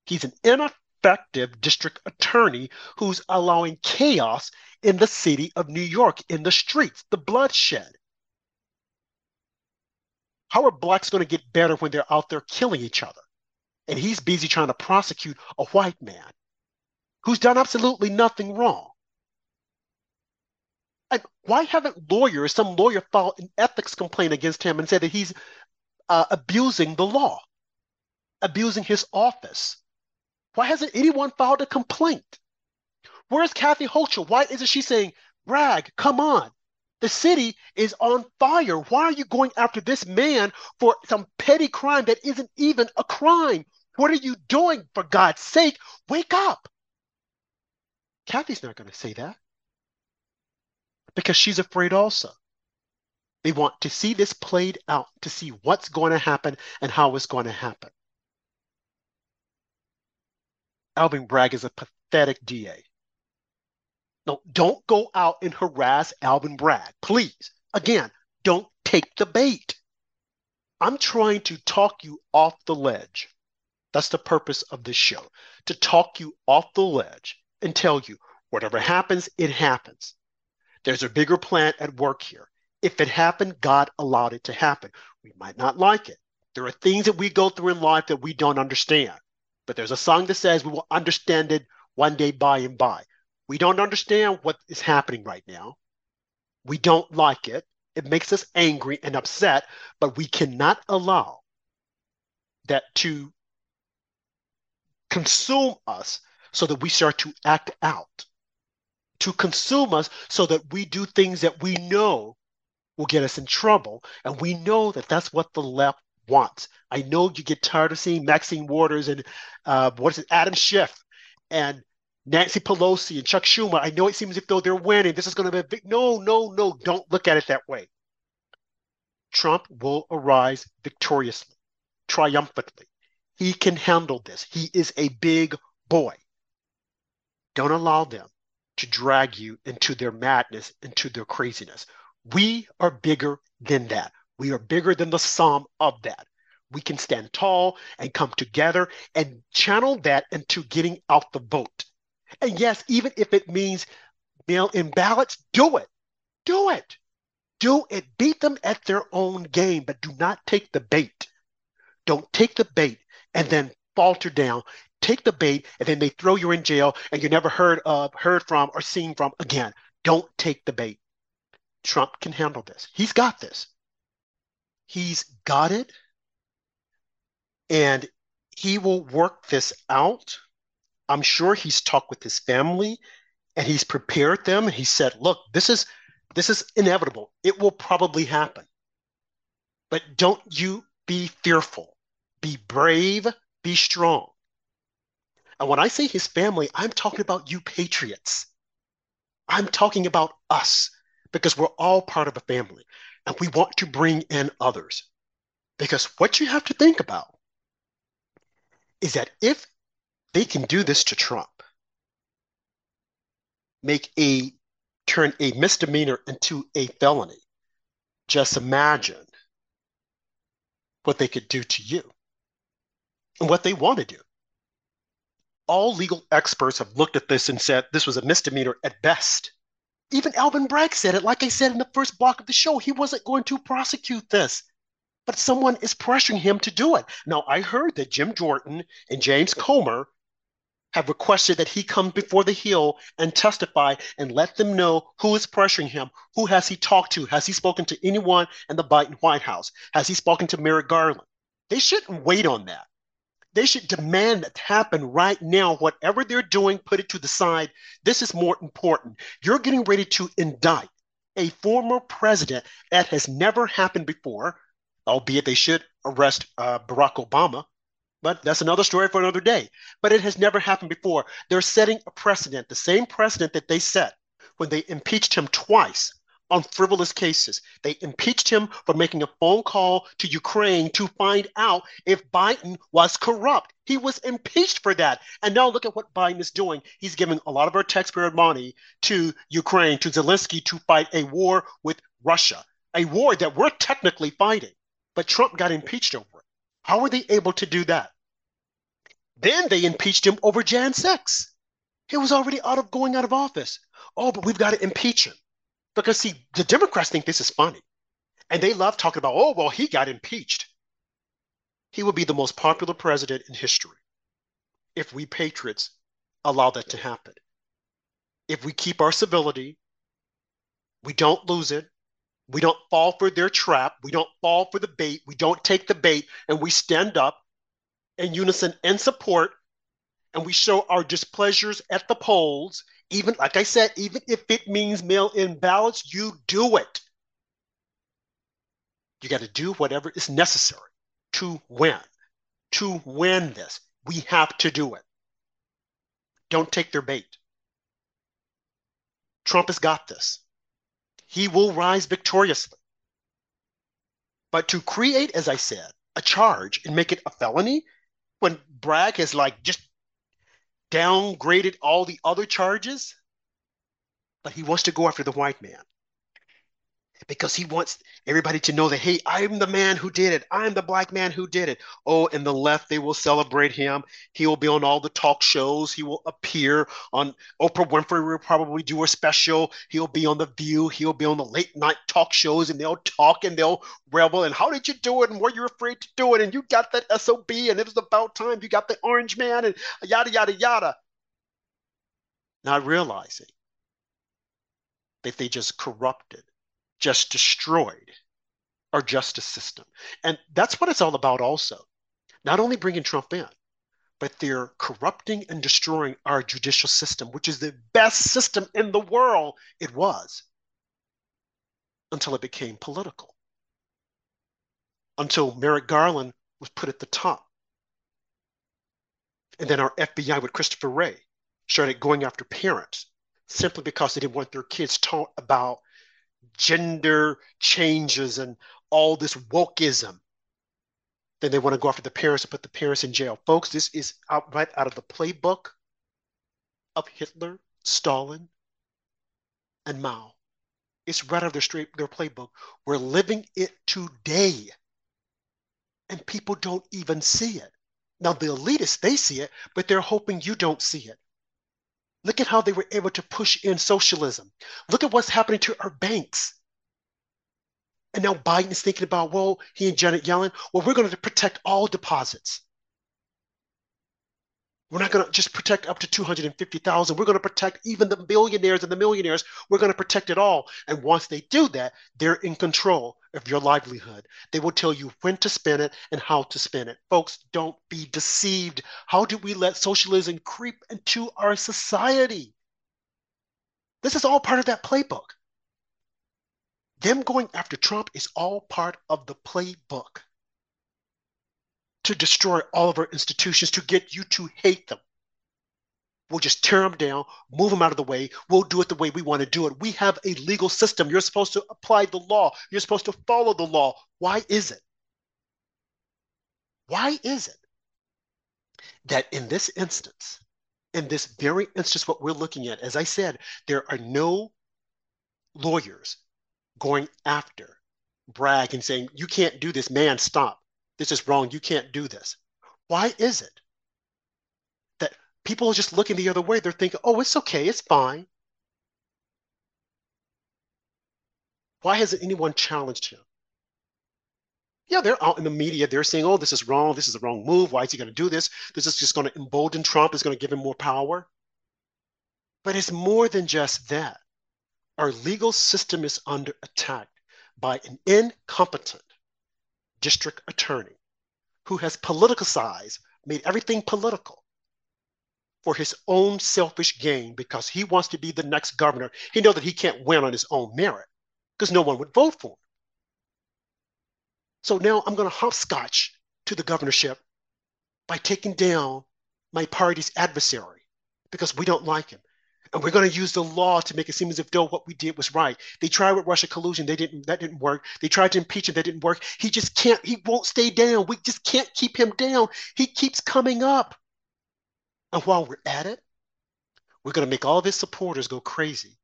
He's an ineffective district attorney who's allowing chaos in the city of New York, in the streets, the bloodshed. How are blacks going to get better when they're out there killing each other? And he's busy trying to prosecute a white man who's done absolutely nothing wrong. And why haven't lawyers, some lawyer filed an ethics complaint against him and said that he's uh, abusing the law, abusing his office? Why hasn't anyone filed a complaint? Where's Kathy Hochul? Why isn't she saying, Bragg, come on, the city is on fire. Why are you going after this man for some petty crime that isn't even a crime? What are you doing? For God's sake, wake up. Kathy's not going to say that because she's afraid also. They want to see this played out, to see what's going to happen and how it's going to happen. Alvin Bragg is a pathetic DA. No, don't go out and harass Alvin Bragg. Please. Again, don't take the bait. I'm trying to talk you off the ledge. That's the purpose of this show to talk you off the ledge and tell you whatever happens, it happens. There's a bigger plan at work here. If it happened, God allowed it to happen. We might not like it. There are things that we go through in life that we don't understand. But there's a song that says we will understand it one day by and by. We don't understand what is happening right now. We don't like it. It makes us angry and upset, but we cannot allow that to consume us so that we start to act out, to consume us so that we do things that we know will get us in trouble. And we know that that's what the left wants. I know you get tired of seeing Maxine Waters and uh, what is it, Adam Schiff and Nancy Pelosi and Chuck Schumer. I know it seems as if though they're winning. This is going to be a big. No, no, no. Don't look at it that way. Trump will arise victoriously, triumphantly. He can handle this. He is a big boy. Don't allow them to drag you into their madness, into their craziness. We are bigger than that. We are bigger than the sum of that. We can stand tall and come together and channel that into getting out the vote. And yes, even if it means mail in ballots, do it. Do it. Do it. Beat them at their own game, but do not take the bait. Don't take the bait and then falter down. Take the bait and then they throw you in jail and you're never heard of, heard from, or seen from again. Don't take the bait. Trump can handle this. He's got this. He's got it. And he will work this out. I'm sure he's talked with his family and he's prepared them. And He said, look, this is this is inevitable. It will probably happen. But don't you be fearful. Be brave, be strong. And when I say his family, I'm talking about you patriots. I'm talking about us because we're all part of a family and we want to bring in others. Because what you have to think about is that if they can do this to Trump, make a turn a misdemeanor into a felony, just imagine what they could do to you and what they want to do. All legal experts have looked at this and said this was a misdemeanor at best. Even Alvin Bragg said it. Like I said in the first block of the show, he wasn't going to prosecute this, but someone is pressuring him to do it. Now, I heard that Jim Jordan and James Comer have requested that he come before the Hill and testify and let them know who is pressuring him. Who has he talked to? Has he spoken to anyone in the Biden White House? Has he spoken to Merrick Garland? They shouldn't wait on that. They should demand that happen right now. Whatever they're doing, put it to the side. This is more important. You're getting ready to indict a former president that has never happened before, albeit they should arrest uh, Barack Obama. But that's another story for another day. But it has never happened before. They're setting a precedent, the same precedent that they set when they impeached him twice on frivolous cases. They impeached him for making a phone call to Ukraine to find out if Biden was corrupt. He was impeached for that. And now look at what Biden is doing. He's giving a lot of our taxpayer money to Ukraine, to Zelensky to fight a war with Russia, a war that we're technically fighting. But Trump got impeached over it. How were they able to do that? Then they impeached him over Jan 6. He was already out of going out of office. Oh, but we've got to impeach him. Because see, the Democrats think this is funny. And they love talking about, oh, well, he got impeached. He will be the most popular president in history if we patriots allow that to happen. If we keep our civility, we don't lose it, we don't fall for their trap, we don't fall for the bait, we don't take the bait, and we stand up in unison and support, and we show our displeasures at the polls even like I said, even if it means mail in ballots, you do it. You got to do whatever is necessary to win. To win this, we have to do it. Don't take their bait. Trump has got this. He will rise victoriously. But to create, as I said, a charge and make it a felony when Bragg has like just downgraded all the other charges, but he wants to go after the white man. Because he wants everybody to know that hey i'm the man who did it. I'm the black man who did it. Oh and the left they will celebrate him. He will be on all the talk shows. He will appear on oprah winfrey will probably do a special. He'll be on the view. He'll be on the late night talk shows and they'll talk and they'll revel and how did you do it? And were you afraid to do it? And you got that sob and it was about time. You got the orange man and yada yada yada. Not realizing that they just corrupted just destroyed our justice system. And that's what it's all about, also. Not only bringing Trump in, but they're corrupting and destroying our judicial system, which is the best system in the world. It was until it became political, until Merrick Garland was put at the top. And then our FBI with Christopher Wray started going after parents simply because they didn't want their kids taught about gender changes and all this wokeism. Then they want to go after the parents and put the parents in jail. Folks, this is out, right out of the playbook of Hitler, Stalin, and Mao. It's right out of their, straight, their playbook. We're living it today. And people don't even see it. Now, the elitists, they see it, but they're hoping you don't see it. Look at how they were able to push in socialism. Look at what's happening to our banks. And now Biden is thinking about, well, he and Janet Yellen, well, we're going to protect all deposits. We're not going to just protect up to 250,000. We're going to protect even the billionaires and the millionaires. We're going to protect it all. And once they do that, they're in control of your livelihood. They will tell you when to spend it and how to spend it. Folks, don't be deceived. How do we let socialism creep into our society? This is all part of that playbook. Them going after Trump is all part of the playbook to destroy all of our institutions, to get you to hate them. We'll just tear them down, move them out of the way. We'll do it the way we want to do it. We have a legal system. You're supposed to apply the law, you're supposed to follow the law. Why is it? Why is it that in this instance, in this very instance, what we're looking at, as I said, there are no lawyers going after Bragg and saying, You can't do this, man, stop. This is wrong. You can't do this. Why is it that people are just looking the other way? They're thinking, oh, it's okay, it's fine. Why hasn't anyone challenged him? Yeah, they're out in the media. They're saying, oh, this is wrong. This is the wrong move. Why is he going to do this? This is just going to embolden Trump. It's going to give him more power. But it's more than just that. Our legal system is under attack by an incompetent district attorney who has politicized, made everything political for his own selfish gain because he wants to be the next governor. He knows that he can't win on his own merit because no one would vote for him. So now I'm going to hopscotch to the governorship by taking down my party's adversary because we don't like him and we're going to use the law to make it seem as if though what we did was right. They tried with Russia collusion, they didn't. That didn't work. They tried to impeach him, that didn't work. He just can't. He won't stay down. We just can't keep him down. He keeps coming up. And while we're at it, we're going to make all of his supporters go crazy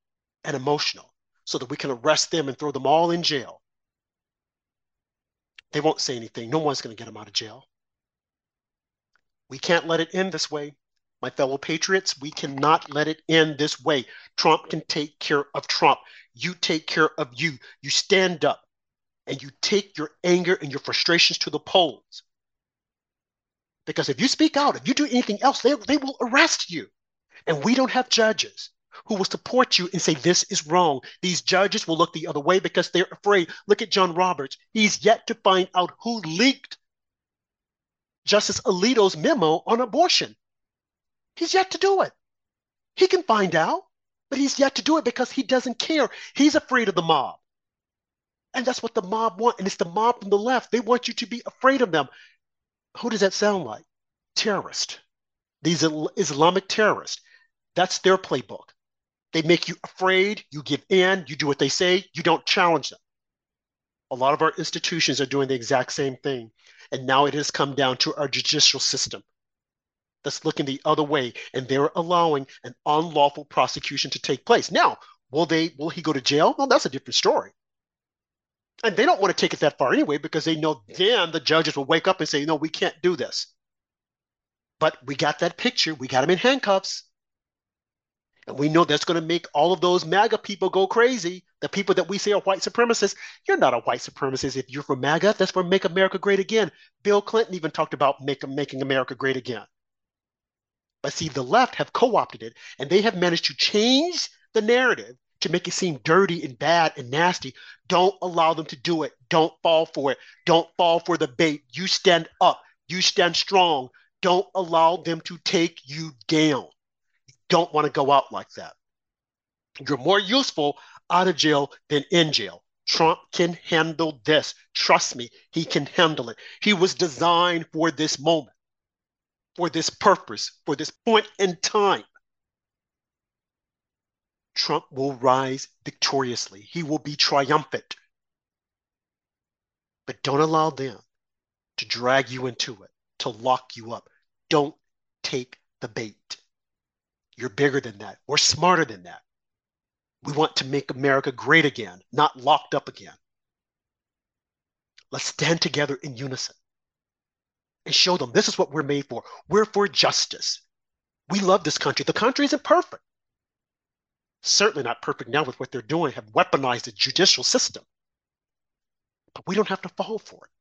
and emotional, so that we can arrest them and throw them all in jail. They won't say anything. No one's going to get them out of jail. We can't let it end this way my fellow patriots, we cannot let it end this way. Trump can take care of Trump. You take care of you. You stand up and you take your anger and your frustrations to the polls. Because if you speak out, if you do anything else, they, they will arrest you. And we don't have judges who will support you and say, this is wrong. These judges will look the other way because they're afraid. Look at John Roberts. He's yet to find out who leaked Justice Alito's memo on abortion. He's yet to do it. He can find out, but he's yet to do it because he doesn't care. He's afraid of the mob. And that's what the mob want. And it's the mob from the left. They want you to be afraid of them. Who does that sound like? Terrorist. These Islamic terrorists. That's their playbook. They make you afraid, you give in, you do what they say, you don't challenge them. A lot of our institutions are doing the exact same thing. And now it has come down to our judicial system that's looking the other way and they're allowing an unlawful prosecution to take place. Now, will they will he go to jail? Well, that's a different story. And they don't want to take it that far anyway because they know then the judges will wake up and say, no, we can't do this. But we got that picture. We got him in handcuffs. And we know that's going to make all of those MAGA people go crazy. The people that we say are white supremacists. You're not a white supremacist if you're for MAGA. That's for Make America Great Again. Bill Clinton even talked about make, making America great again. But see, the left have co opted it and they have managed to change the narrative to make it seem dirty and bad and nasty. Don't allow them to do it. Don't fall for it. Don't fall for the bait. You stand up. You stand strong. Don't allow them to take you down don't want to go out like that. You're more useful out of jail than in jail. Trump can handle this. Trust me, he can handle it. He was designed for this moment, for this purpose, for this point in time. Trump will rise victoriously. He will be triumphant. But don't allow them to drag you into it, to lock you up. Don't take the bait. You're bigger than that. We're smarter than that. We want to make America great again, not locked up again. Let's stand together in unison and show them this is what we're made for. We're for justice. We love this country. The country isn't perfect. Certainly not perfect now with what they're doing, have weaponized the judicial system. But we don't have to fall for it.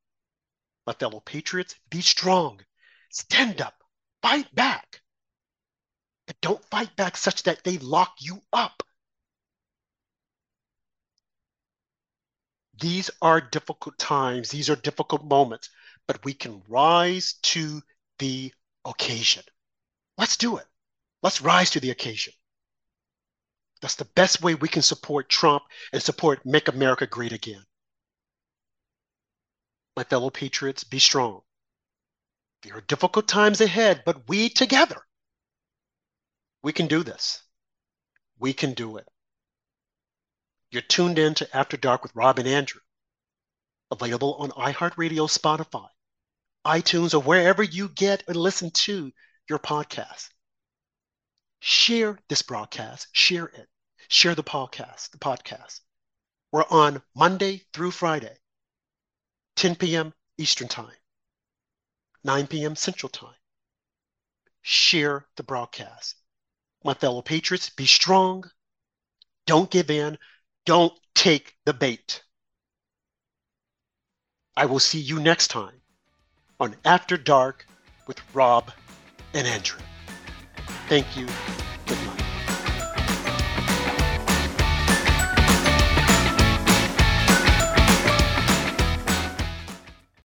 My fellow patriots, be strong. Stand up. Fight back. But don't fight back such that they lock you up. These are difficult times, these are difficult moments, but we can rise to the occasion. Let's do it. Let's rise to the occasion. That's the best way we can support Trump and support Make America Great Again. My fellow patriots, be strong. There are difficult times ahead, but we together we can do this. We can do it. You're tuned in to After Dark with Rob and Andrew. Available on iHeartRadio, Spotify, iTunes, or wherever you get and listen to your podcast. Share this broadcast. Share it. Share the podcast. The podcast. We're on Monday through Friday, 10 p.m. Eastern Time, 9 p.m. Central Time. Share the broadcast my fellow patriots, be strong. Don't give in. Don't take the bait. I will see you next time on After Dark with Rob and Andrew. Thank you